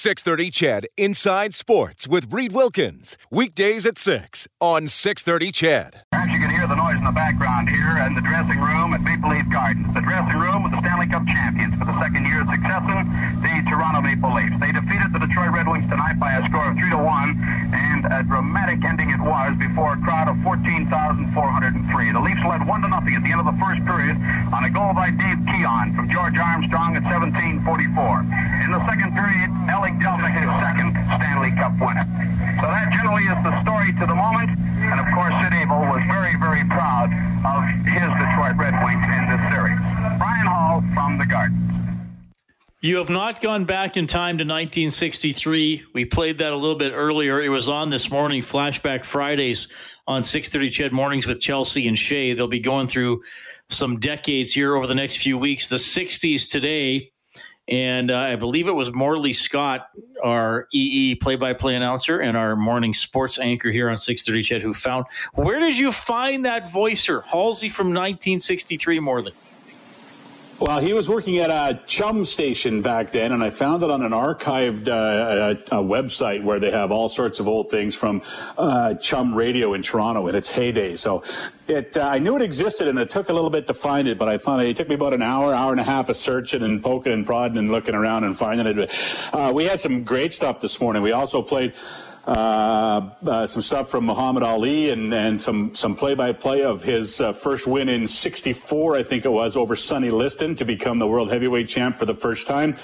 630 CHED Inside Sports with Reed Wilkins. Weekdays at 6 on 630 CHED. Perhaps you can hear the noise in the background here in the dressing room at Maple Leaf Gardens. The dressing room with the Stanley Cup champions for the second year of succession, the Toronto Maple Leafs. They defeated the Detroit Red Wings tonight by a score of 3 to 1, and a dramatic ending it was before a crowd of 14,403. The Leafs led 1 to nothing at the end of the first period on a goal by Dave Keon from George Armstrong at 1744. In the second period, Alec His second Stanley Cup winner. So that generally is the story to the moment. And of course, Sid Abel was very, very proud of his Detroit Red Wings in this series. Brian Hall from the Gardens. You have not gone back in time to 1963. We played that a little bit earlier. It was on this morning, Flashback Fridays on 6:30 CHED Mornings with Chelsea and Shay. They'll be going through some decades here over the next few weeks. The 60s today and uh, I believe it was Morley Scott, our EE play-by-play announcer and our morning sports anchor here on 630 CHED, who found. Where did you find that voicer, Halsey from 1963, Morley? Well, he was working at a CHUM station back then, and I found it on an archived uh, a website where they have all sorts of old things from uh, CHUM radio in Toronto in its heyday. So it, uh, I knew it existed, and it took a little bit to find it, but I found it. It took me about an hour, hour and a half of searching and poking and prodding and looking around and finding it. Uh, we had some great stuff this morning. We also played uh, uh, some stuff from Muhammad Ali and, and some, some play-by-play of his uh, first win in 64, I think it was, over Sonny Liston to become the world heavyweight champ for the first time.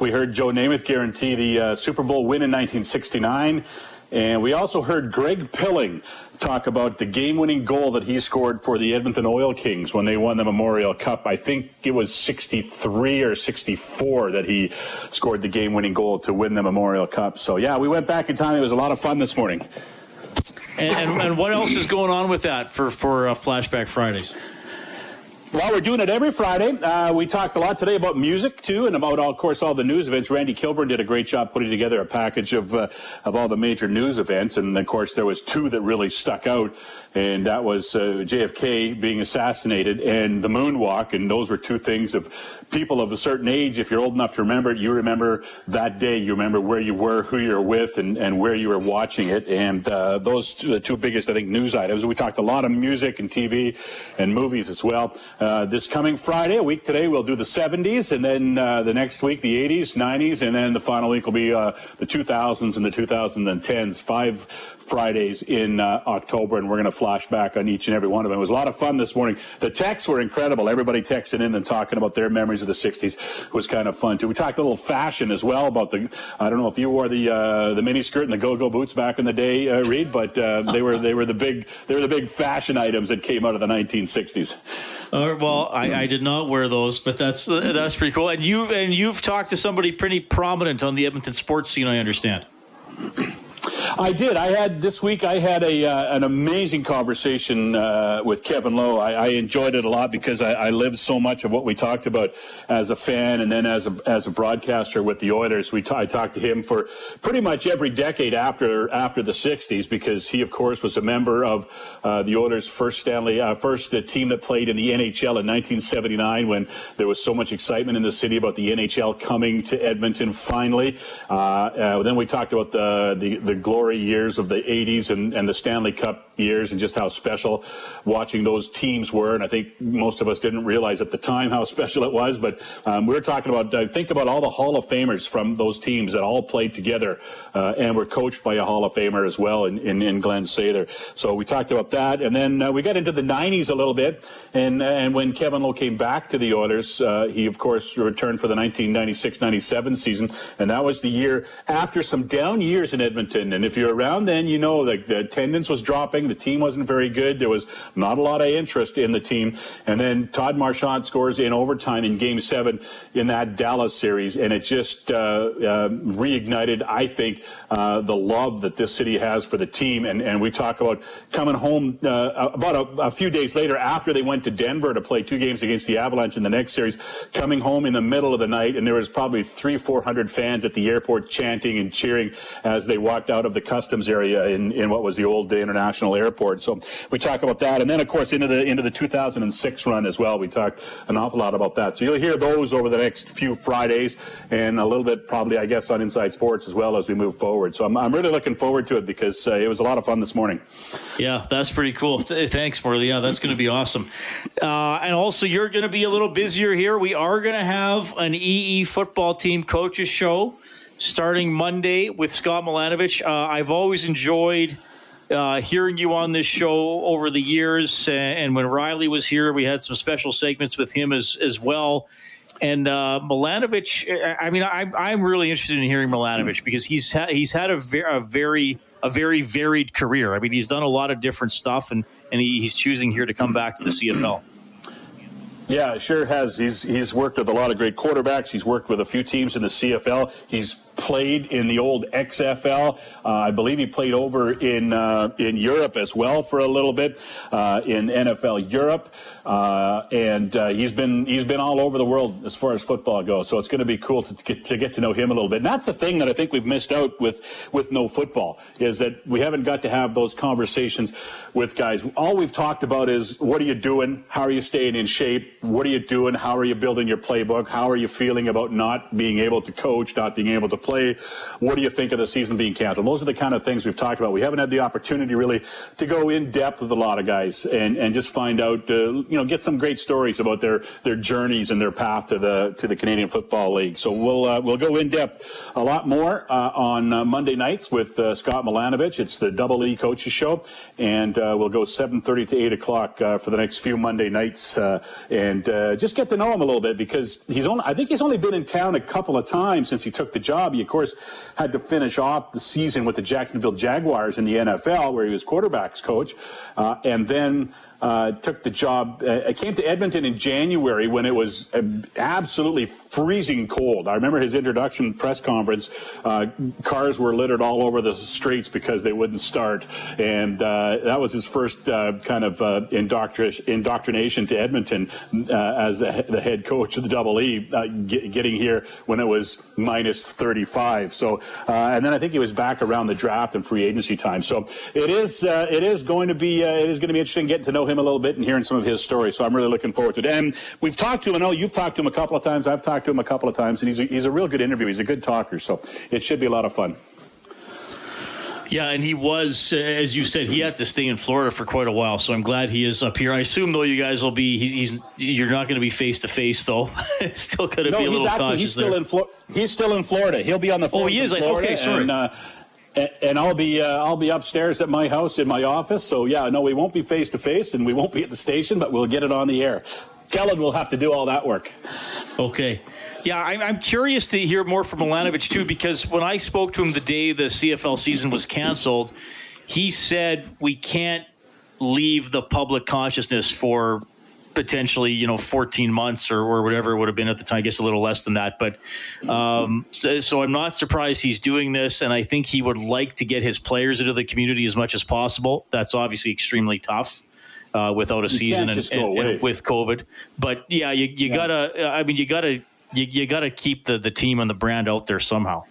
We heard Joe Namath guarantee the uh, Super Bowl win in 1969. And we also heard Greg Pilling talk about the game-winning goal that he scored for the Edmonton Oil Kings when they won the Memorial Cup. I think it was 63 or 64 that he scored the game-winning goal to win the Memorial Cup. So yeah, we went back in time. It was a lot of fun this morning. And, and, and what else is going on with that for for uh, Flashback Fridays? Well, we're doing it every Friday. Uh, we talked a lot today about music too, and about, all, of course, all the news events. Randy Kilburn did a great job putting together a package of uh, of all the major news events, and of course, there was two that really stuck out, and that was uh, JFK being assassinated and the moonwalk, and those were two things of people of a certain age. If you're old enough to remember it, you remember that day. You remember where you were, who you were with, and, and where you were watching it, and uh, those two, the two biggest, I think, news items. We talked a lot of music and TV and movies as well. Uh, this coming Friday, a week today, we'll do the 70s, and then uh, the next week, the 80s, 90s, and then the final week will be uh, the 2000s and the 2010s. Five Fridays in uh, October, and we're going to flash back on each and every one of them. It was a lot of fun this morning. The texts were incredible. Everybody texting in and talking about their memories of the 60s it was kind of fun, too. We talked a little fashion as well about the, I don't know if you wore the uh, the mini skirt and the go-go boots back in the day, uh, Reed, but uh, they were they were the big they were the big fashion items that came out of the 1960s. Uh, well, I, I, did not wear those, but that's uh, that's pretty cool. And you've and you've talked to somebody pretty prominent on the Edmonton sports scene, I understand. I did. I had this week. I had a uh, an amazing conversation uh, with Kevin Lowe. I, I, enjoyed it a lot because I, I, lived so much of what we talked about as a fan, and then as a as a broadcaster with the Oilers. We t- I talked to him for pretty much every decade after after the '60s because he, of course, was a member of uh, the Oilers' first Stanley uh, first uh, team that played in the NHL in 1979 when there was so much excitement in the city about the NHL coming to Edmonton finally. Uh, then we talked about the the, the glory years of the 80s and, and the Stanley Cup years and just how special watching those teams were. And I think most of us didn't realize at the time how special it was. But um, we were talking about, uh, think about all the Hall of Famers from those teams that all played together uh, and were coached by a Hall of Famer as well in, in, in Glen Sather. So we talked about that. And then uh, we got into the 90s a little bit. And, and when Kevin Lowe came back to the Oilers, uh, he, of course, returned for the 1996 97 season. And that was the year after some down years in Edmonton. And if you're around then, you know that the attendance was dropping. The team wasn't very good. There was not a lot of interest in the team. And then Todd Marchant scores in overtime in Game Seven in that Dallas series, and it just uh, uh, reignited, I think, uh, the love that this city has for the team. And, and we talk about coming home uh, about a, a few days later after they went to Denver to play two games against the Avalanche in the next series, coming home in the middle of the night, and there was probably three, four hundred fans at the airport chanting and cheering as they walked out of the customs area in, in what was the old international Airport. So we talk about that, and then of course into the into the 2006 run as well. We talk an awful lot about that. So you'll hear those over the next few Fridays, and a little bit probably I guess on Inside Sports as well as we move forward. So I'm, I'm really looking forward to it because uh, it was a lot of fun this morning. Yeah, that's pretty cool. Thanks, Morley. Yeah, that's going to be awesome. Uh, and also, you're going to be a little busier here. We are going to have an EE football team coaches show starting Monday with Scott Milanovich. Uh, I've always enjoyed uh, hearing you on this show over the years. And when Riley was here, we had some special segments with him as, as well. And uh, Milanovich, I mean, I, I'm really interested in hearing Milanovich because he's had, he's had a, ver- a very a very varied career. I mean, he's done a lot of different stuff, and and he, he's choosing here to come back to the CFL. Yeah, sure has. He's he's worked with a lot of great quarterbacks. He's worked with a few teams in the CFL. He's played in the old XFL. Uh, I believe he played over in uh, in Europe as well for a little bit uh, in NFL Europe, uh, and uh, he's been he's been all over the world as far as football goes. So it's going to be cool to get, to get to know him a little bit. And that's the thing that I think we've missed out with with no football is that we haven't got to have those conversations with guys. All we've talked about is what are you doing? How are you staying in shape? What are you doing? How are you building your playbook? How are you feeling about not being able to coach, not being able to play? What do you think of the season being canceled? Those are the kind of things we've talked about. We haven't had the opportunity really to go in depth with a lot of guys and, and just find out, uh, you know, get some great stories about their, their journeys and their path to the to the Canadian Football League. So we'll uh, we'll go in depth a lot more uh, on uh, Monday nights with uh, Scott Milanovich. It's the Double E Coaches Show, and uh, we'll go 7:30 to 8 o'clock for the next few Monday nights, and just get to know him a little bit because he's only I think he's only been in town a couple of times since he took the job. He of course had to finish off the season with the Jacksonville Jaguars in the NFL, where he was quarterbacks coach, uh, and then uh, took the job. Uh, I came to Edmonton in January when it was uh, absolutely freezing cold. I remember his introduction press conference. Uh, cars were littered all over the streets because they wouldn't start, and uh, that was his first uh, kind of indoctrin- indoctrination to Edmonton as the, head coach of the Double E, get, getting here when it was minus 35. So, and then I think he was back around the draft and free agency time. So it is it is going to be it is going to be interesting getting to know him a little bit and hearing some of his stories. So I'm really looking forward to it. And we've talked to him. I know you've talked to him a couple of times. I've talked to him a couple of times, and he's a, he's a real good interview. He's a good talker. So it should be a lot of fun. Yeah, and he was, as you said, he had to stay in Florida for quite a while. So I'm glad he is up here. I assume though you guys will be. He's, he's you're not going to be face to face though. still going to no, be a little actually, cautious he's still there. In Flo- he's still in Florida. He'll be on the. Oh, he is. Like, okay, sorry. And, uh, and I'll be uh, I'll be upstairs at my house in my office. So yeah, no, we won't be face to face, and we won't be at the station, but we'll get it on the air. Kellen will have to do all that work. Okay. Yeah, I'm, I'm curious to hear more from Milanovich too, because when I spoke to him the day the CFL season was canceled, he said we can't leave the public consciousness for potentially you know 14 months or, or whatever it would have been at the time. I guess a little less than that, but um, so, so, I'm not surprised he's doing this, and I think he would like to get his players into the community as much as possible. That's obviously extremely tough. Uh, without a season and, and, and, with COVID, but yeah, you, you yeah. gotta. I mean, you gotta you, you gotta keep the the team and the brand out there somehow.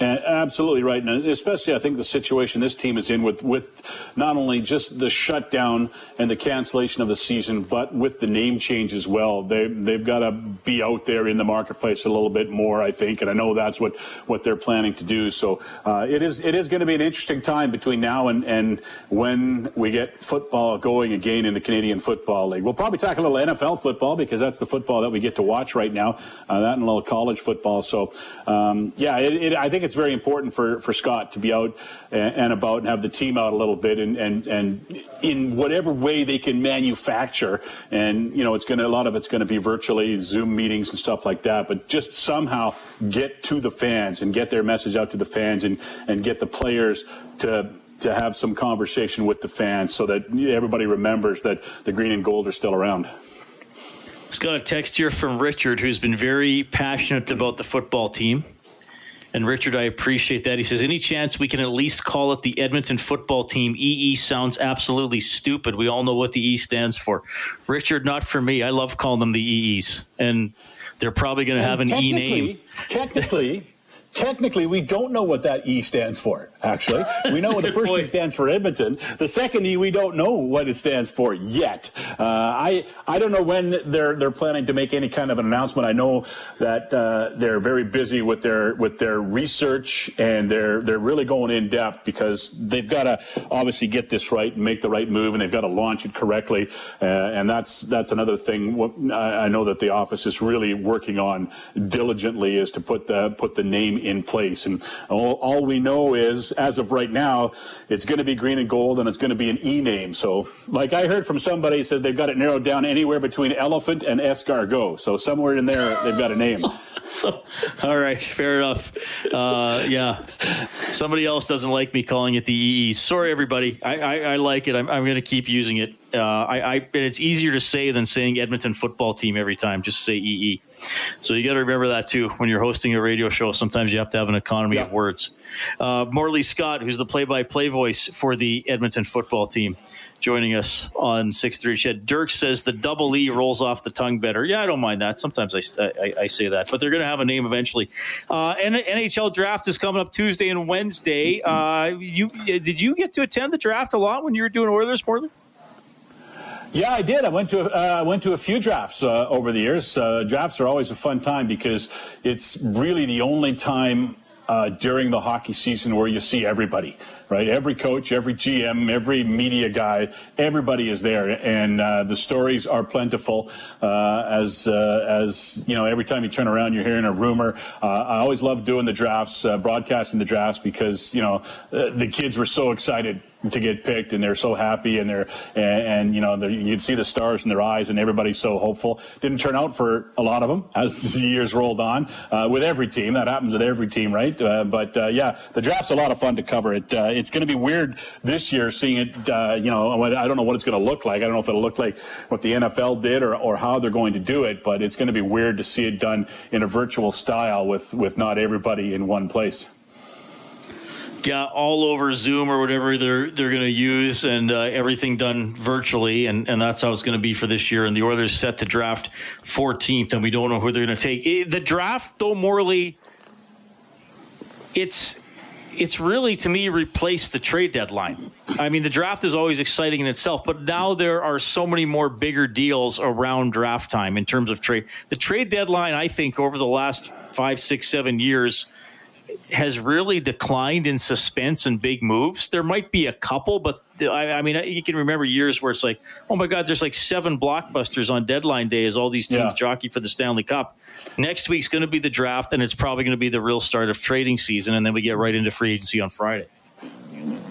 Absolutely right, and especially I think the situation this team is in with with not only just the shutdown and the cancellation of the season, but with the name change as well. They they've got to be out there in the marketplace a little bit more, I think, and I know that's what what they're planning to do. So uh, it is it is going to be an interesting time between now and and when we get football going again in the Canadian Football League. We'll probably talk a little NFL football because that's the football that we get to watch right now. Uh, that and a little college football. So um, yeah, it, it, I think it's very important for, for Scott to be out and, and, about and have the team out a little bit and, and, and in whatever way they can manufacture. And, you know, it's going to, a lot of it's going to be virtually Zoom meetings and stuff like that, but just somehow get to the fans and get their message out to the fans and, and get the players to, to have some conversation with the fans so that everybody remembers that the green and gold are still around. A text here from Richard, who's been very passionate about the football team. And Richard, I appreciate that. He says, any chance we can at least call it the Edmonton football team? EE sounds absolutely stupid. We all know what the E stands for. Richard, not for me. I love calling them the EEs. And they're probably going to have an E name. Technically, technically we don't know what that E stands for. Actually, we know what the first point. E stands for Edmonton. The second E we don't know what it stands for yet. Uh, I I don't know when they're they're planning to make any kind of an announcement. I know that uh, they're very busy with their with their research and they're they're really going in depth because they've got to obviously get this right and make the right move and they've got to launch it correctly. Uh, and that's that's another thing I know that the office is really working on diligently is to put the put the name in place. And all, all we know is, as of right now, it's going to be green and gold, and it's going to be an E name. So, like I heard from somebody said they've got it narrowed down anywhere between elephant and escargot. So somewhere in there, they've got a name. so, all right, fair enough. Uh, yeah, somebody else doesn't like me calling it the EE. Sorry, everybody. I, I, I like it. I'm, I'm going to keep using it. Uh, I, I, it's easier to say than saying Edmonton football team every time. Just say EE. So you got to remember that too when you're hosting a radio show. Sometimes you have to have an economy yeah. of words. Uh, Morley Scott, who's the play-by-play voice for the Edmonton football team, joining us on six three Ched. Dirk says the double E rolls off the tongue better. Yeah, I don't mind that. Sometimes I, I, I say that, but they're going to have a name eventually. Uh, NHL draft is coming up Tuesday and Wednesday. Uh, you did you get to attend the draft a lot when you were doing Oilers, Morley? Yeah, I did. I went to uh, went to a few drafts uh, over the years. Uh, drafts are always a fun time because it's really the only time uh, during the hockey season where you see everybody right? Every coach, every GM, every media guy, everybody is there, and uh, the stories are plentiful. Uh, as as you know, every time you turn around, you're hearing a rumor. I always love doing the drafts, broadcasting the drafts, because you know the kids were so excited to get picked and they're so happy and they're and, and you know the, you'd see the stars in their eyes and everybody's so hopeful didn't turn out for a lot of them as the years rolled on uh, with every team that happens with every team right uh, but uh, yeah the draft's a lot of fun to cover it it's going to be weird this year seeing it. Uh, you know, I don't know what it's going to look like. I don't know if it'll look like what the NFL did or, or how they're going to do it, but it's going to be weird to see it done in a virtual style with, with not everybody in one place yeah, all over Zoom or whatever they're they're going to use, and uh, everything done virtually, and, and that's how it's going to be for this year. And the Oilers set to draft 14th, and we don't know who they're going to take. The draft, though, Morley, it's it's really to me replaced the trade deadline. I mean, the draft is always exciting in itself, but now there are so many more bigger deals around draft time in terms of trade. The trade deadline, I think, over the last five, six, seven years has really declined in suspense and big moves. There might be a couple, but I, I, mean, you can remember years where it's like, oh my God, there's like seven blockbusters on deadline day as all these teams yeah. jockey for the Stanley Cup. Next week's going to be the draft, and it's probably going to be the real start of trading season, and then we get right into free agency on Friday.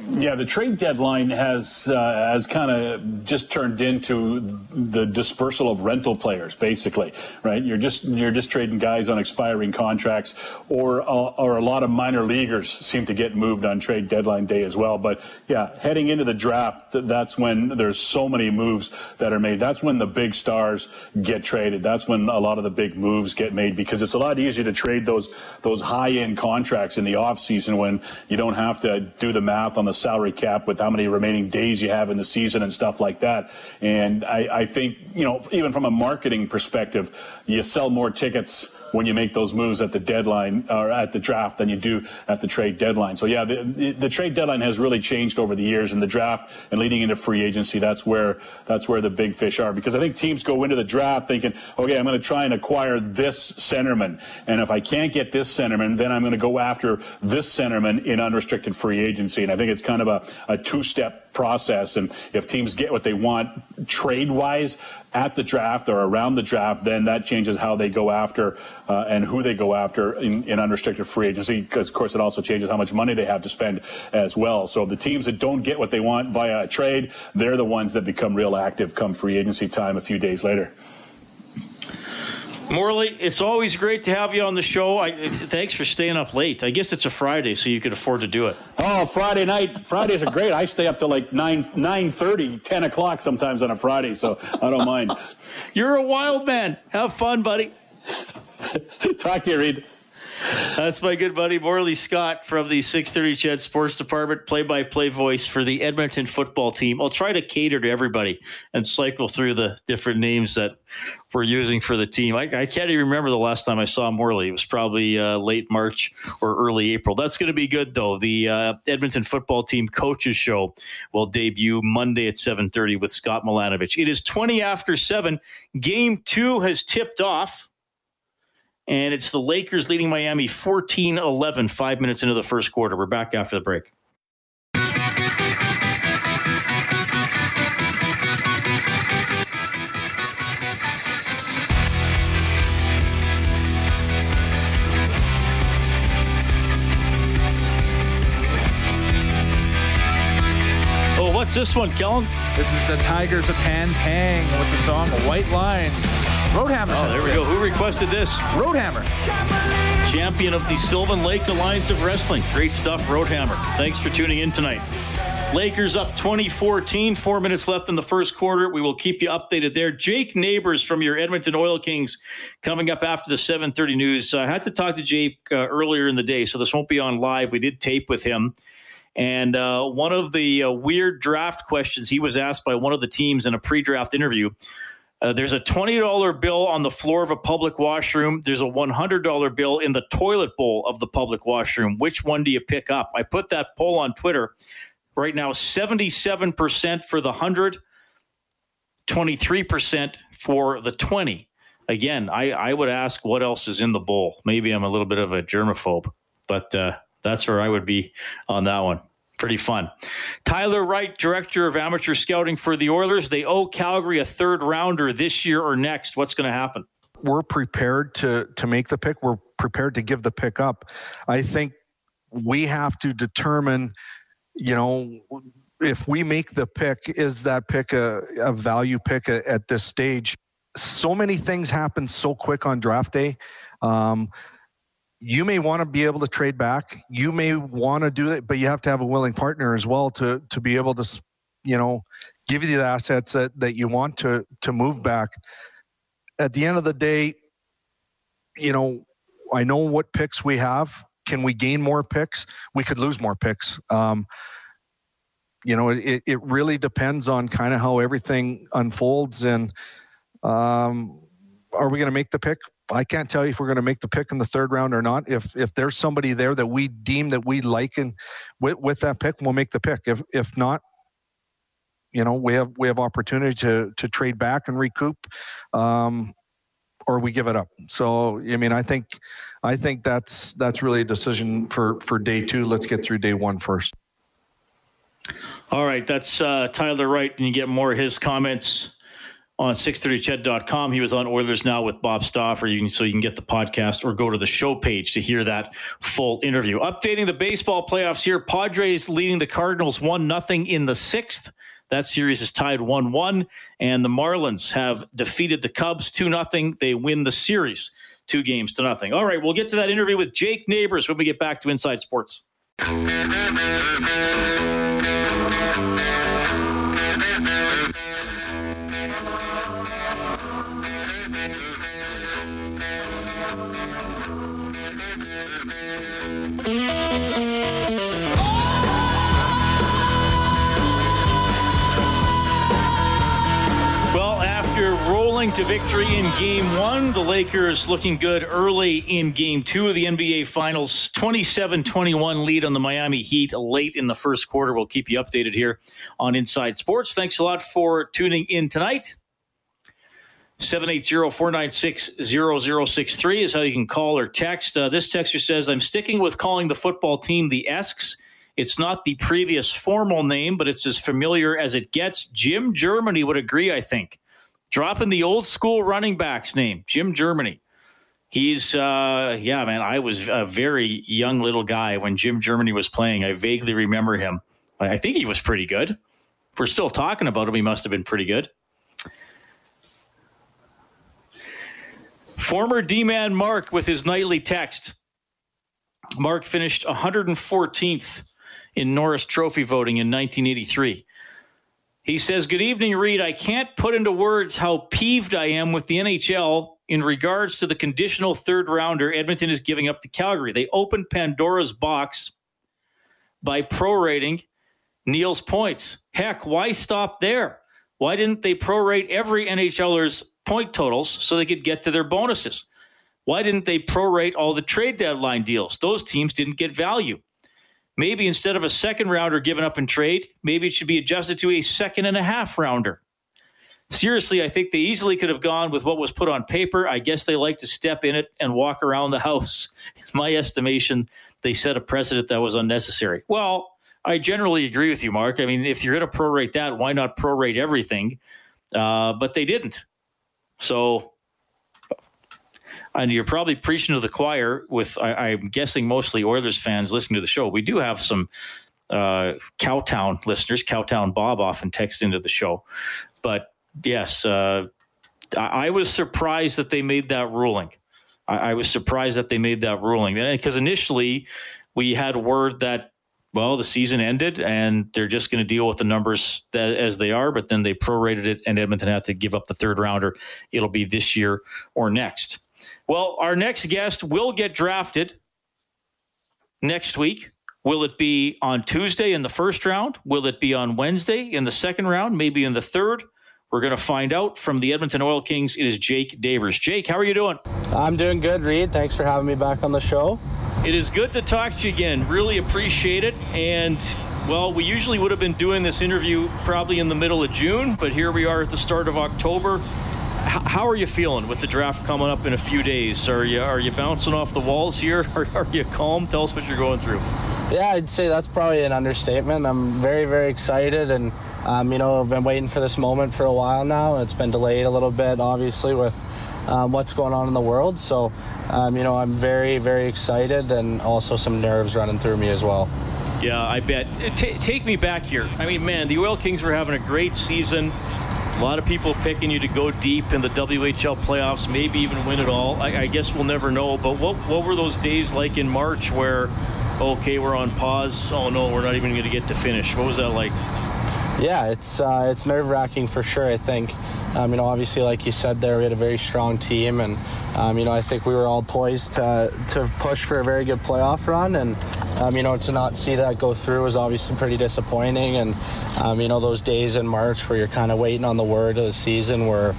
Yeah, the trade deadline has uh, has kind of just turned into the dispersal of rental players, basically, right? You're just you're just trading guys on expiring contracts, or uh, or a lot of minor leaguers seem to get moved on trade deadline day as well. But yeah, heading into the draft, that's when there's so many moves that are made. That's when the big stars get traded. That's when a lot of the big moves get made because it's a lot easier to trade those those high end contracts in the off season when you don't have to do the math on the salary cap with how many remaining days you have in the season and stuff like that. And I, I think, you know, even from a marketing perspective, you sell more tickets when you make those moves at the deadline or at the draft than you do at the trade deadline. So yeah, the, the, trade deadline has really changed over the years in the draft and leading into free agency. That's where that's where the big fish are because I think teams go into the draft thinking, okay, I'm going to try and acquire this centerman, and if I can't get this centerman, then I'm going to go after this centerman in unrestricted free agency. And I think it's kind of a, a two-step process. And if teams get what they want trade wise, at the draft or around the draft, then that changes how they go after uh, and who they go after in, in unrestricted free agency. Because of course, it also changes how much money they have to spend as well. So the teams that don't get what they want via a trade, they're the ones that become real active come free agency time a few days later. Morley, it's always great to have you on the show. I, thanks for staying up late. I guess it's a Friday, so you could afford to do it. Oh, Friday night. Fridays are great. I stay up till like 9, 9 30, 10 o'clock sometimes on a Friday, so I don't mind. You're a wild man. Have fun, buddy. Talk to you, Reed. That's my good buddy Morley Scott from the 630 CHED Sports Department, play-by-play voice for the Edmonton football team. I'll try to cater to everybody and cycle through the different names that we're using for the team. I, I can't even remember the last time I saw Morley. It was probably uh, late March or early April. That's going to be good though. The uh, Edmonton football team coaches show will debut Monday at 7:30 with Scott Milanovich. It is 20 after seven. Game two has tipped off and it's the Lakers leading Miami 14 11, five minutes into the first quarter. We're back after the break. Oh, what's this one, Kellen? This is the Tygers of Pan Tang with the song White Lines. Roadhammer. Oh, there we go. Who requested this? Roadhammer. Champion of the Sylvan Lake Alliance of Wrestling. Great stuff, Roadhammer. Thanks for tuning in tonight. Lakers up 2014, four minutes left in the first quarter. We will keep you updated there. Jake Neighbours from your Edmonton Oil Kings coming up after the 7:30 news. I had to talk to Jake uh, earlier in the day, so this won't be on live. We did tape with him. And uh, one of the uh, weird draft questions he was asked by one of the teams in a pre draft interview uh, there's a $20 bill on the floor of a public washroom. There's a $100 bill in the toilet bowl of the public washroom. Which one do you pick up? I put that poll on Twitter. Right now, 77% for the 100, 23% for the 20. Again, I, I would ask what else is in the bowl. Maybe I'm a little bit of a germaphobe, but uh, that's where I would be on that one pretty fun. Tyler Wright, director of amateur scouting for the Oilers. They owe Calgary a third rounder this year or next. What's going to happen? We're prepared to to make the pick. We're prepared to give the pick up. I think we have to determine, you know, if we make the pick, is that pick a, a value pick a, at this stage? So many things happen so quick on draft day. Um, you may want to be able to trade back. You may want to do it, but you have to have a willing partner as well to to be able to, you know, give you the assets that, that you want to to move back. At the end of the day, you know, I know what picks we have. Can we gain more picks? We could lose more picks. Um, you know, it, it really depends on kind of how everything unfolds. And um, are we going to make the pick? I can't tell you if we're going to make the pick in the third round or not. If if there's somebody there that we deem that we like and with, with that pick, we'll make the pick. If if not, you know, we have we have opportunity to to trade back and recoup, um, or we give it up. So I mean, I think I think that's that's really a decision for for day two. Let's get through day one first. All right, that's uh, Tyler Wright, and you get more of his comments on 630ched.com. He was on Oilers Now with Bob Stauffer, you can, so you can get the podcast or go to the show page to hear that full interview. Updating the baseball playoffs here, Padres leading the Cardinals 1 nothing in the sixth. That series is tied 1 1, and the Marlins have defeated the Cubs 2 0. They win the series two games to nothing. All right, we'll get to that interview with Jake Neighbours when we get back to Inside Sports. One. The Lakers looking good early in game two of the NBA Finals. 27 21 lead on the Miami Heat late in the first quarter. We'll keep you updated here on Inside Sports. Thanks a lot for tuning in tonight. 780-496-0063 is how you can call or text. Uh, this texter says, I'm sticking with calling the football team the Esks. It's not the previous formal name, but it's as familiar as it gets. Jim Germany would agree, I think dropping the old school running back's name, Jim Germany. He's, uh, yeah, man, I was a very young little guy when Jim Germany was playing. I vaguely remember him. I think he was pretty good. If we're still talking about him, he must have been pretty good. Former D man Mark with his nightly text. Mark finished 114th in Norris Trophy voting in 1983. He says, Good evening, Reed. I can't put into words how peeved I am with the NHL in regards to the conditional third rounder Edmonton is giving up to Calgary. They opened Pandora's box by prorating Neal's points. Heck, why stop there? Why didn't they prorate every NHLer's point totals so they could get to their bonuses? Why didn't they prorate all the trade deadline deals? Those teams didn't get value. Maybe instead of a second rounder given up in trade, maybe it should be adjusted to a second and a half rounder. Seriously, I think they easily could have gone with what was put on paper. I guess they like to step in it and walk around the house. In my estimation, they set a precedent that was unnecessary. Well, I generally agree with you, Mark. I mean, if you're going to prorate that, why not prorate everything? Uh, but they didn't. So, and you're probably preaching to the choir with, I, am guessing, mostly Oilers fans listening to the show. We do have some uh, Cowtown listeners. Cowtown Bob often texts into the show. But yes, uh, I, I, was surprised that they made that ruling. I, I was surprised that they made that ruling because initially we had word that well, the season ended and they're just going to deal with the numbers that, as they are, but then they prorated it and Edmonton had to give up the third rounder. It'll be this year or next. Well, our next guest will get drafted next week. Will it be on Tuesday in the first round? Will it be on Wednesday in the second round? Maybe in the third? We're going to find out from the Edmonton Oil Kings. It is Jake Neighbours. Jake, how are you doing? I'm doing good, Reed. Thanks for having me back on the show. It is good to talk to you again. Really appreciate it. And, well, we usually would have been doing this interview probably in the middle of June, but here we are at the start of October. How are you feeling with the draft coming up in a few days? Are you are you bouncing off the walls here? Are, are you calm? Tell us what you're going through. Yeah, I'd say that's probably an understatement. I'm very, very excited, and um, you know, I've been waiting for this moment for a while now. It's been delayed a little bit, obviously, with um, what's going on in the world. So, um, you know, I'm very, very excited and also some nerves running through me as well. Yeah, I bet. T- take me back here. I mean, man, the Oil Kings were having a great season. A lot of people picking you to go deep in the WHL playoffs, maybe even win it all. I, I guess we'll never know. But what what were those days like in March where, okay, we're on pause. Oh no, we're not even going to get to finish. What was that like? Yeah, it's uh, it's nerve wracking for sure. I think um, you know, obviously, like you said there, we had a very strong team, and um, you know, I think we were all poised to, to push for a very good playoff run, and um, you know, to not see that go through was obviously pretty disappointing. And um, you know, those days in March where you're kind of waiting on the word of the season, where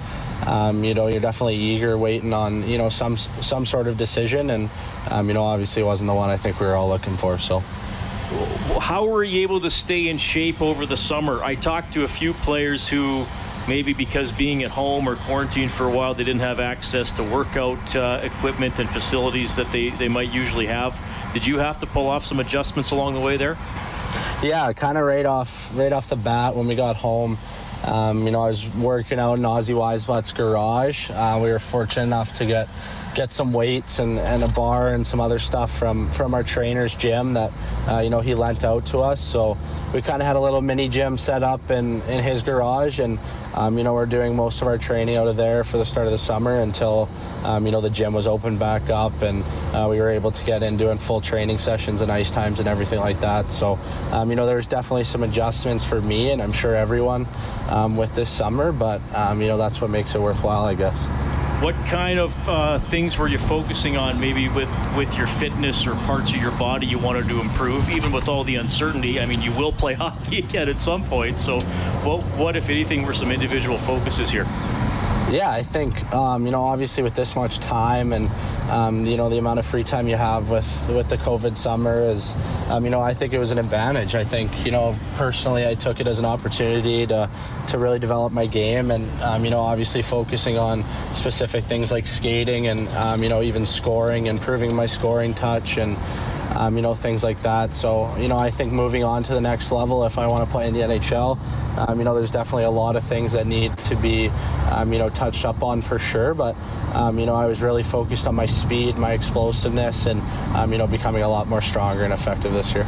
um, you know, you're definitely eager, waiting on you know some some sort of decision, and um, you know, obviously, it wasn't the one I think we were all looking for. So how were you able to stay in shape over the summer? I talked to a few players who maybe because being at home or quarantined for a while, they didn't have access to workout uh, equipment and facilities that they, they might usually have. Did you have to pull off some adjustments along the way there? Yeah, kind of right off right off the bat when we got home. Um, you know, I was working out in Ozzy Wiesblatt's garage. Uh, we were fortunate enough to get get some weights and, and a bar and some other stuff from from our trainer's gym that uh, you know he lent out to us. So we kind of had a little mini gym set up in in his garage and um, you know, we're doing most of our training out of there for the start of the summer until, um, you know, the gym was opened back up and uh, we were able to get in doing full training sessions and ice times and everything like that. So, um, you know, there's definitely some adjustments for me and I'm sure everyone um, with this summer, but, um, you know, that's what makes it worthwhile, I guess. What kind of uh, things were you focusing on, maybe with with your fitness or parts of your body you wanted to improve, even with all the uncertainty? I mean, you will play hockey again at some point. So, what what if anything were some individual focuses here? Yeah, I think um, you know obviously with this much time and um, you know the amount of free time you have with with the COVID summer is um, you know I think it was an advantage. I think you know personally I took it as an opportunity to to really develop my game and um, you know obviously focusing on specific things like skating and um, you know even scoring, improving my scoring touch and um, you know, things like that. So, you know, I think moving on to the next level, if I want to play in the NHL, um, you know, there's definitely a lot of things that need to be, um, you know, touched up on for sure. But, um, you know, I was really focused on my speed, my explosiveness, and, um, you know, becoming a lot more stronger and effective this year.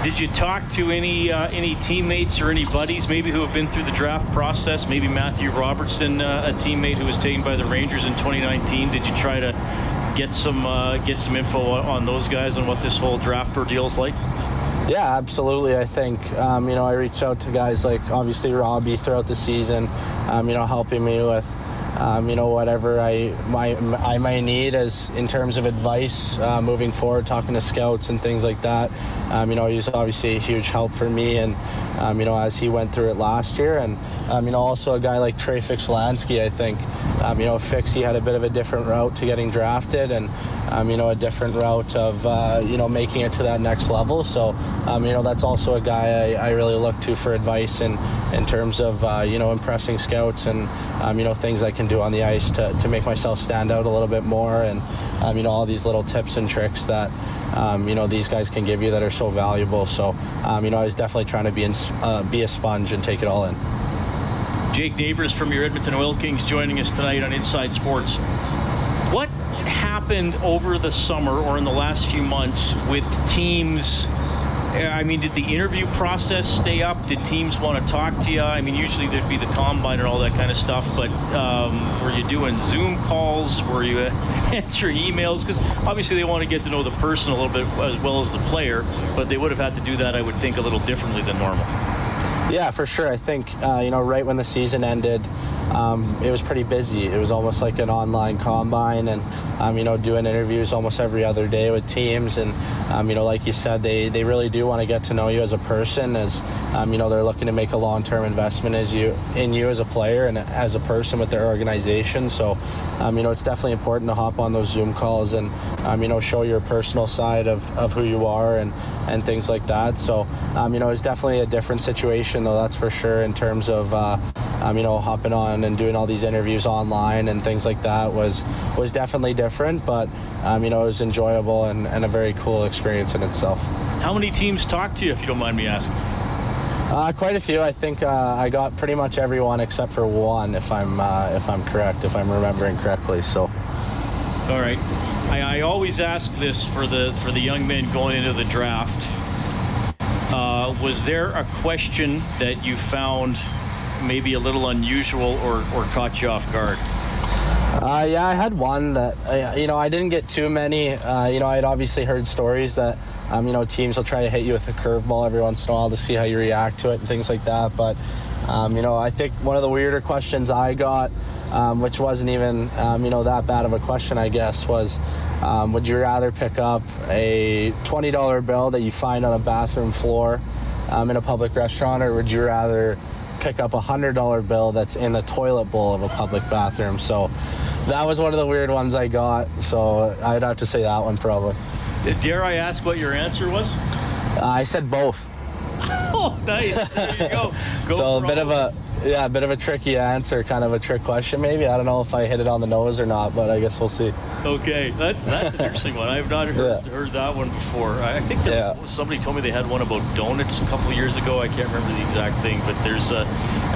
Did you talk to any uh, any teammates or any buddies maybe who have been through the draft process? Maybe Matthew Robertson, uh, a teammate who was taken by the Rangers in 2019. Did you try to get some uh, get some info on those guys and what this whole draft ordeal is like? Yeah, absolutely. I think um, you know I reached out to guys like obviously Robbie throughout the season, um, you know helping me with um, you know, whatever I my I might need as in terms of advice uh, moving forward, talking to scouts and things like that. Um, you know, he's obviously a huge help for me, and um, you know, as he went through it last year, and um, you know, also a guy like Trey Fix-Wolansky, I think, um, you know, Fix he had a bit of a different route to getting drafted, and um, you know, a different route of uh, you know making it to that next level. So, um, you know, that's also a guy I, I, really look to for advice in in terms of uh, you know impressing scouts and um, you know things I can do on the ice to, to make myself stand out a little bit more, and um, you know all these little tips and tricks that. Um, you know these guys can give you that are so valuable. So um, you know I was definitely trying to be in, uh, be a sponge and take it all in. Jake Neighbours from your Edmonton Oil Kings joining us tonight on Inside Sports. Happened over the summer or in the last few months with teams? I mean, did the interview process stay up? Did teams want to talk to you? I mean, usually there'd be the combine and all that kind of stuff, but um, were you doing Zoom calls? Were you answering emails? Because obviously they want to get to know the person a little bit as well as the player, but they would have had to do that, I would think, a little differently than normal. Yeah, for sure. I think, uh, you know, right when the season ended, um, it was pretty busy. It was almost like an online combine, and um, you know, doing interviews almost every other day with teams. And um, you know, like you said, they, they really do want to get to know you as a person. As um, you know, they're looking to make a long-term investment as you in you as a player and as a person with their organization. So, um, you know, it's definitely important to hop on those Zoom calls and um, you know show your personal side of, of who you are and and things like that. So, you know, it's definitely a different situation, though. That's for sure in terms of. Uh, um, you know, hopping on and doing all these interviews online and things like that was was definitely different, but um, you know, it was enjoyable and, and, a very cool experience in itself. How many teams talked to you, if you don't mind me asking? Uh, quite a few. I think uh, I got pretty much everyone except for one, if I'm uh, if I'm correct, if I'm remembering correctly. So. All right. I, I always ask this for the for the young men going into the draft. Uh, was there a question that you found maybe a little unusual or, or caught you off guard? Uh, yeah, I had one that, uh, you know, I didn't get too many. Uh, you know, I had obviously heard stories that, um, you know, teams will try to hit you with a curveball every once in a while to see how you react to it and things like that. But, um, you know, I think one of the weirder questions I got, um, which wasn't even, um, you know, that bad of a question, I guess, was um, would you rather pick up a $20 bill that you find on a bathroom floor um, in a public restaurant, or would you rather pick up a hundred dollar bill that's in the toilet bowl of a public bathroom. So that was one of the weird ones I got. So I'd have to say that one probably. Dare I ask what your answer was? Uh, I said both. oh, nice. There you go. go so a bit of a yeah, a bit of a tricky answer, kind of a trick question, maybe. I don't know if I hit it on the nose or not, but I guess we'll see. Okay, that's that's an interesting one. I've not heard, yeah. heard that one before. I think yeah. somebody told me they had one about donuts a couple of years ago. I can't remember the exact thing, but there's a.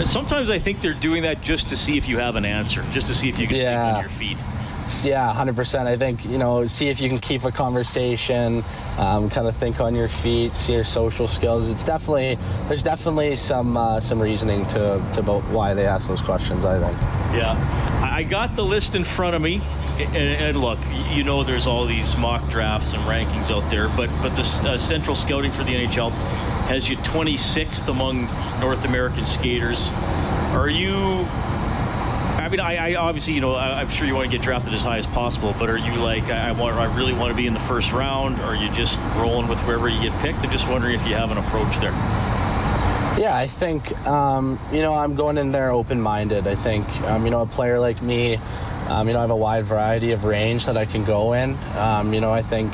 Sometimes I think they're doing that just to see if you have an answer, just to see if you can yeah. think on your feet. Yeah, 100%. I think, you know, see if you can keep a conversation, um, kind of think on your feet, see your social skills. It's definitely, there's definitely some uh, some reasoning to, to about why they ask those questions, I think. Yeah. I got the list in front of me. And, and, look, you know, there's all these mock drafts and rankings out there, but but the uh, central scouting for the NHL has you 26th among North American skaters. Are you mean, I, I obviously, you know, I, am sure you want to get drafted as high as possible, but are you like, I, I, want, I really want to be in the first round? Or are you just rolling with wherever you get picked? I'm just wondering if you have an approach there. Yeah, I think, um, you know, I'm going in there open minded. I think, um, you know, a player like me, um, you know, I have a wide variety of range that I can go in. Um, you know, I think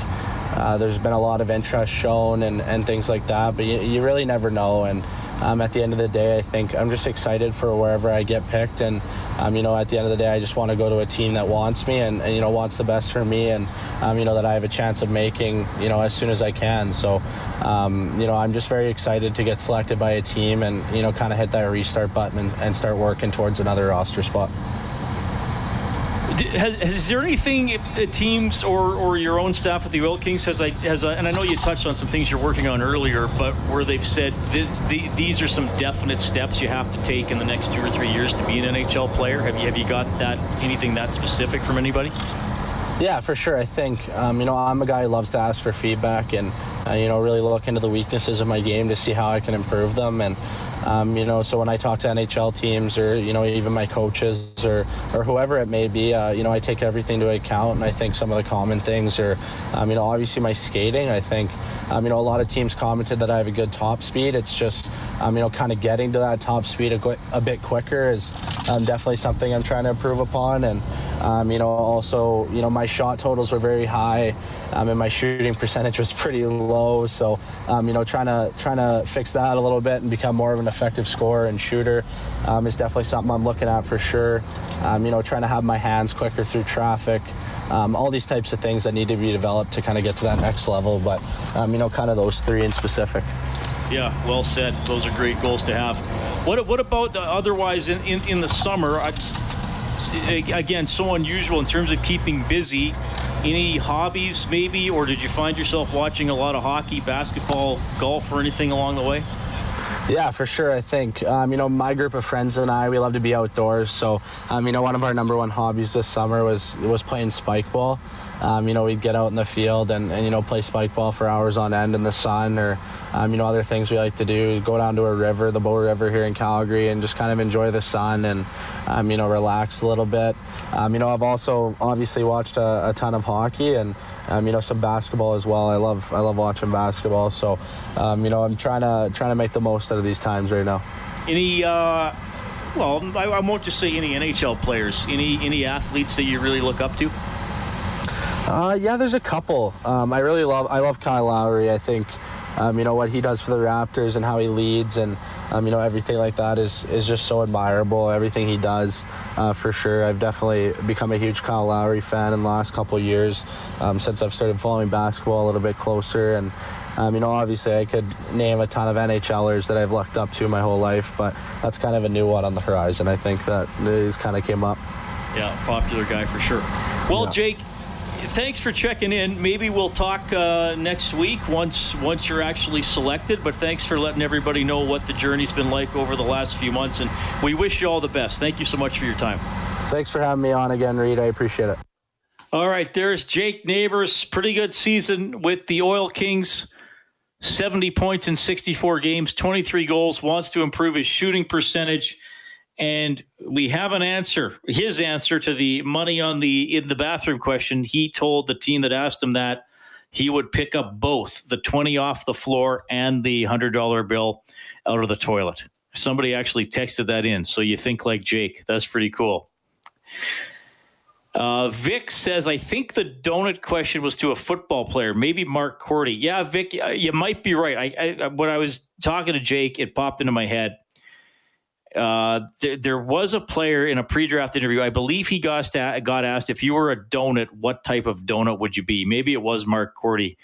uh, there's been a lot of interest shown and, and things like that, but you, you really never know. And um, at the end of the day, I think I'm just excited for wherever I get picked. And, um, you know, at the end of the day, I just want to go to a team that wants me and, and you know, wants the best for me and, um, you know, that I have a chance of making, you know, as soon as I can. So, um, you know, I'm just very excited to get selected by a team and, you know, kind of hit that restart button and, and start working towards another roster spot. Has, is there anything uh, teams or, or your own staff at the Oil Kings has like has a, and I know you touched on some things you're working on earlier, but where they've said this, the, these are some definite steps you have to take in the next two or three years to be an NHL player. Have you have you got that anything that specific from anybody? Yeah, for sure. I think um, you know I'm a guy who loves to ask for feedback and uh, you know really look into the weaknesses of my game to see how I can improve them and Um, you know, so when I talk to NHL teams or you know even my coaches or or whoever it may be, uh, you know, I take everything into account, and I think some of the common things are, um, you know, obviously my skating. I think, um, you know, a lot of teams commented that I have a good top speed. It's just, um, you know, kind of getting to that top speed a, a bit quicker is um, definitely something I'm trying to improve upon, and um, you know, also, you know, my shot totals were very high, um, and my shooting percentage was pretty low. So, um, you know, trying to trying to fix that a little bit and become more of an effective scorer and shooter um, is definitely something I'm looking at for sure. Um, you know, trying to have my hands quicker through traffic. Um, all these types of things that need to be developed to kind of get to that next level. But, you know, kind of those three in specific. Yeah, well said. Those are great goals to have. What, what about otherwise in, in, in the summer? I, again, so unusual in terms of keeping busy. Any hobbies, maybe, or did you find yourself watching a lot of hockey, basketball, golf, or anything along the way? Yeah, for sure. I think um, you know my group of friends and I we love to be outdoors. So um, you know one of our number one hobbies this summer was was playing spike ball. Um, you know, we'd get out in the field and, and, you know, play spike ball for hours on end in the sun or, um, you know, other things we like to do, go down to a river, the Bow River here in Calgary and just kind of enjoy the sun and, um, you know, relax a little bit. Um, you know, I've also obviously watched a, a ton of hockey and, um, you know, some basketball as well. I love, I love watching basketball. So, um, you know, I'm trying to, trying to make the most out of these times right now. Any, uh, well, I, I won't just say any NHL players, any, any athletes that you really look up to? Uh, yeah, there's a couple. Um, I really love I love Kyle Lowry. I think um, you know what he does for the Raptors and how he leads and um, you know everything like that is is just so admirable. Everything he does, uh, for sure. I've definitely become a huge Kyle Lowry fan in the last couple years um, since I've started following basketball a little bit closer and. Um, you know, obviously, I could name a ton of NHLers that I've looked up to my whole life, but that's kind of a new one on the horizon. I think that is kind of came up. Yeah, popular guy for sure. Well, yeah. Jake, thanks for checking in. Maybe we'll talk uh, next week once once you're actually selected. But thanks for letting everybody know what the journey's been like over the last few months, and we wish you all the best. Thank you so much for your time. Thanks for having me on again, Reed. I appreciate it. All right, there's Jake Neighbours. Pretty good season with the Oil Kings. 70 points in 64 games, 23 goals, wants to improve his shooting percentage and we have an answer. His answer to the money on the in the bathroom question. He told the team that asked him that he would pick up both the twenty off the floor and the hundred dollar bill out of the toilet. Somebody actually texted that in, so you think like Jake. That's pretty cool. Uh, Vic says, I think the donut question was to a football player, maybe Mark Cordy. Yeah, Vic, you might be right. I, I, when I was talking to Jake, it popped into my head. Uh, there, there, was a player in a pre-draft interview. I believe he got, got asked if you were a donut, what type of donut would you be? Maybe it was Mark Cordy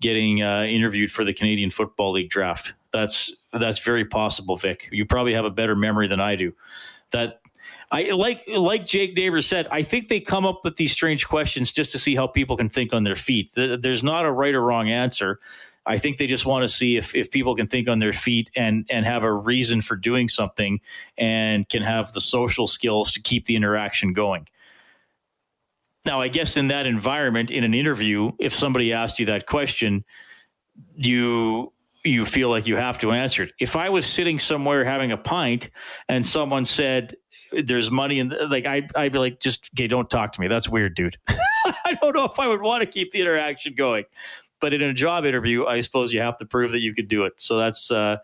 getting uh, interviewed for the Canadian Football League draft. That's that's very possible, Vic. You probably have a better memory than I do. That I like like Jake Davis said. I think they come up with these strange questions just to see how people can think on their feet. There's not a right or wrong answer. I think they just want to see if, if people can think on their feet and and have a reason for doing something and can have the social skills to keep the interaction going. Now, I guess in that environment, in an interview, if somebody asked you that question, you you feel like you have to answer it. If I was sitting somewhere having a pint and someone said, "There's money," in the, like I, I'd be like, "Just okay, don't talk to me. That's weird, dude." I don't know if I would want to keep the interaction going but in a job interview, I suppose you have to prove that you could do it. So that's uh,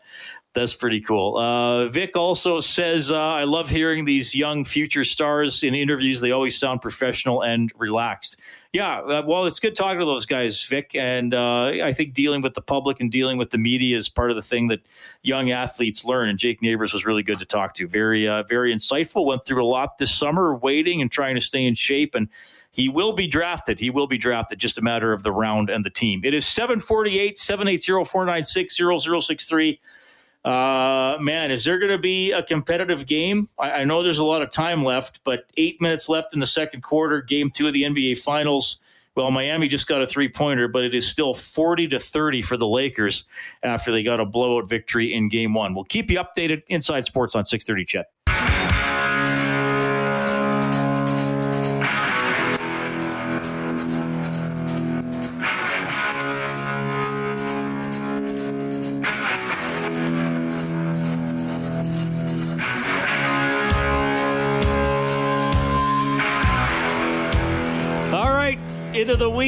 that's pretty cool. Uh, Vic also says, uh, I love hearing these young future stars in interviews. They always sound professional and relaxed. Yeah, uh, well, it's good talking to those guys, Vic. And uh, I think dealing with the public and dealing with the media is part of the thing that young athletes learn. And Jake Neighbours was really good to talk to. Very, uh, very insightful. Went through a lot this summer, waiting and trying to stay in shape. And he will be drafted. He will be drafted. Just a matter of the round and the team. It is 748 780 496 0063. Uh, man, is there going to be a competitive game? I, I, know there's a lot of time left, but eight minutes left in the second quarter, game two of the NBA Finals. Well, Miami just got a three pointer, but it is still 40 to 30 for the Lakers after they got a blowout victory in game one. We'll keep you updated inside sports on 630 CHED.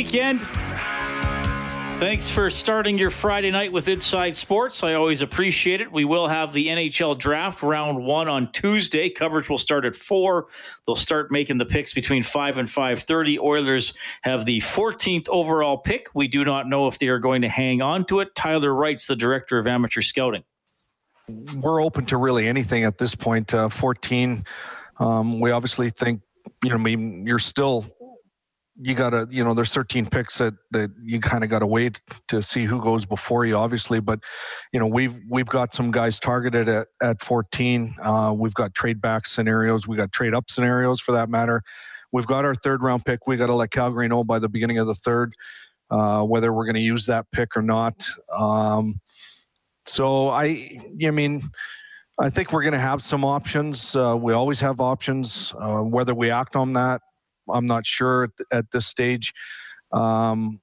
Weekend. Thanks for starting your Friday night with Inside Sports. I always appreciate it. We will have the NHL draft round one on Tuesday. Coverage will start at four. They'll start making the picks between five and five thirty. Oilers have the 14th overall pick. We do not know if they are going to hang on to it. Tyler Wright's the director of amateur scouting. We're open to really anything at this point. Uh, 14. Um, we obviously think you know. I mean, you're still you gotta you know there's 13 picks that that you kind of gotta wait to see who goes before you obviously but you know we've we've got some guys targeted at at 14 uh, we've got trade back scenarios we got trade up scenarios for that matter we've got our third round pick we got to let calgary know by the beginning of the third uh, whether we're going to use that pick or not um, so i i mean I think we're going to have some options. Uh, we always have options. Uh, whether we act on that I'm not sure at, this stage. Um,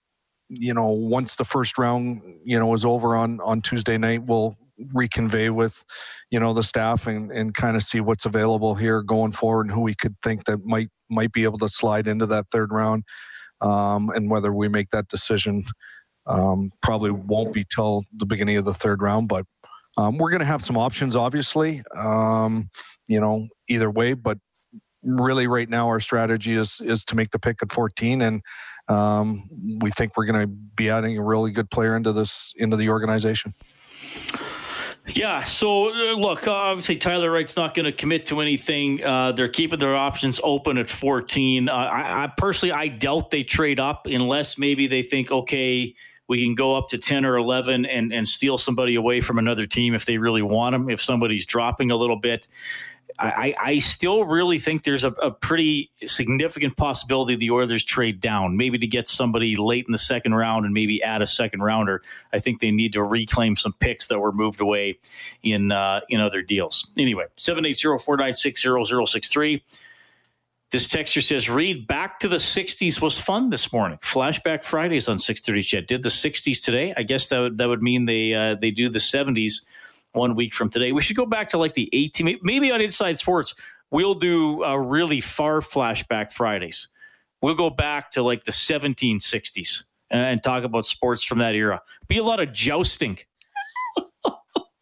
you know, once the first round, you know, is over on on Tuesday night, we'll reconvey with, you know, the staff and and kind of see what's available here going forward and who we could think that might might be able to slide into that third round, um, and whether we make that decision. Um, probably won't be till the beginning of the third round, but um, we're going to have some options, obviously. Um, you know, either way, but really right now our strategy is is to make the pick at 14 and um, we think we're going to be adding a really good player into this into the organization yeah. So uh, look, obviously Tyler Wright's not going to commit to anything. Uh, they're keeping their options open at 14. Uh, I, I, personally, I doubt they trade up unless maybe they think, okay, we can go up to 10 or 11 and, and steal somebody away from another team if they really want them. If somebody's dropping a little bit, I, I still really think there's a, a, pretty significant possibility the Oilers trade down, maybe to get somebody late in the second round and maybe add a second rounder. I think they need to reclaim some picks that were moved away in uh, in other deals. Anyway, 780-496-0063. This texture says, read back to the 60s was fun this morning. Flashback Fridays on 630 CHED. Did the 60s today. I guess that would, that would mean they uh, they do the 70s one week from today. We should go back to like the 18, maybe on Inside Sports, we'll do a really far flashback Fridays. We'll go back to like the 1760s and talk about sports from that era. Be a lot of jousting.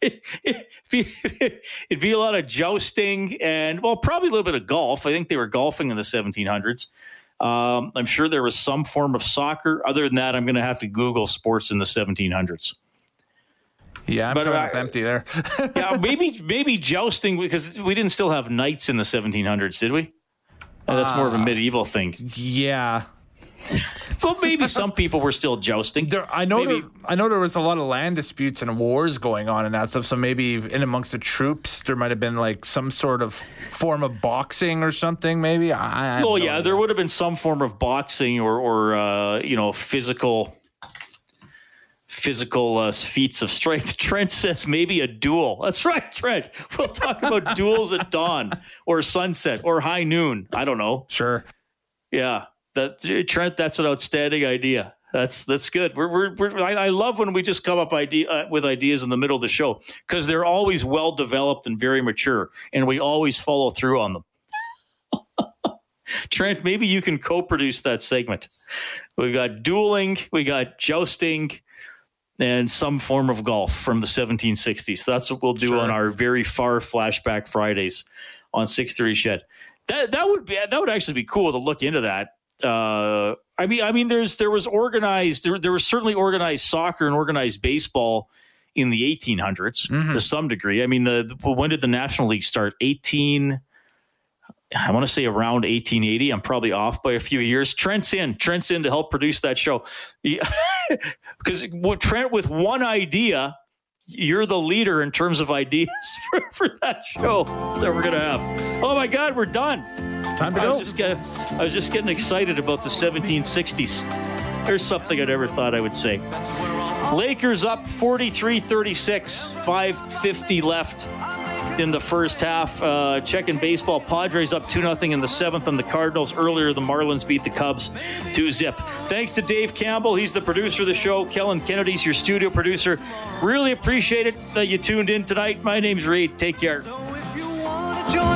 it'd, be, it'd be a lot of jousting and, well, probably a little bit of golf. I think they were golfing in the 1700s. Um, I'm sure there was some form of soccer. Other than that, I'm going to have to Google sports in the 1700s. Yeah, I'm but, uh, empty there. yeah, maybe maybe jousting because we didn't still have knights in the 1700s, did we? Uh, that's more of a uh, medieval thing. Yeah. well, maybe some people were still jousting. There, I know. There, I know there was a lot of land disputes and wars going on and that stuff. So maybe in amongst the troops, there might have been like some sort of form of boxing or something. Maybe. I, I well, yeah, there would have been some form of boxing or, or uh, you know, physical physical uh, feats of strength. Trent says maybe a duel. That's right, Trent. We'll talk about duels at dawn or sunset or high noon. I don't know. Sure. Yeah, that Trent. That's an outstanding idea. That's that's good. We're, we're, we're I, I, love when we just come up idea uh, with ideas in the middle of the show because they're always well developed and very mature, and we always follow through on them. Trent, maybe you can co-produce that segment. We've got dueling, we got jousting, and some form of golf from the 1760s. So that's what we'll do sure. on our very far flashback Fridays on 630 CHED. That that would be that would actually be cool to look into that. Uh, I mean, I mean, there's there was organized there there was certainly organized soccer and organized baseball in the 1800s mm-hmm. to some degree. I mean, the, the when did the National League start? 18. I want to say around 1880. I'm probably off by a few years. Trent's in. Trent's in to help produce that show. Because Trent, with one idea, you're the leader in terms of ideas for, for that show that we're going to have. Oh my God, we're done. It's time to I go. Was just getting, I was just getting excited about the 1760s. There's something I never thought I would say. Lakers up 43 36, 550 left in the first half. Uh, checking baseball, Padres up 2 0 in the seventh on the Cardinals. Earlier, the Marlins beat the Cubs 2 zip. Thanks to Dave Campbell. He's the producer of the show. Kellen Kennedy's your studio producer. Really appreciate it that you tuned in tonight. My name's Reed. Take care. While,